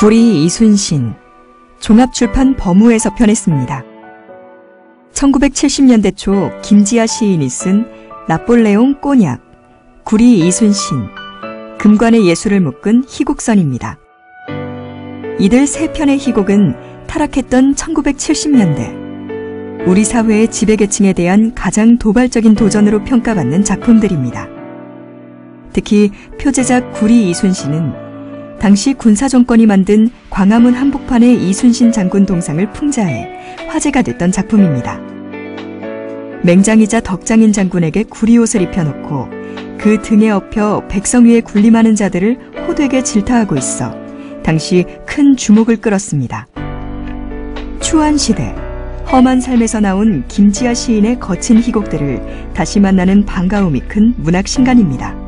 구리 이순신 종합출판 범우에서 편했습니다. 1970년대 초 김지아 시인이 쓴 나폴레옹 꼬냑, 구리 이순신, 금관의 예술을 묶은 희곡선입니다. 이들 세 편의 희곡은 타락했던 1970년대 우리 사회의 지배계층에 대한 가장 도발적인 도전으로 평가받는 작품들입니다. 특히 표제작 구리 이순신은 당시 군사정권이 만든 광화문 한복판의 이순신 장군 동상을 풍자해 화제가 됐던 작품입니다. 맹장이자 덕장인 장군에게 구리옷을 입혀놓고 그 등에 업혀 백성 위에 군림하는 자들을 호되게 질타하고 있어 당시 큰 주목을 끌었습니다. 추한 시대, 험한 삶에서 나온 김지아 시인의 거친 희곡들을 다시 만나는 반가움이 큰 문학 신간입니다.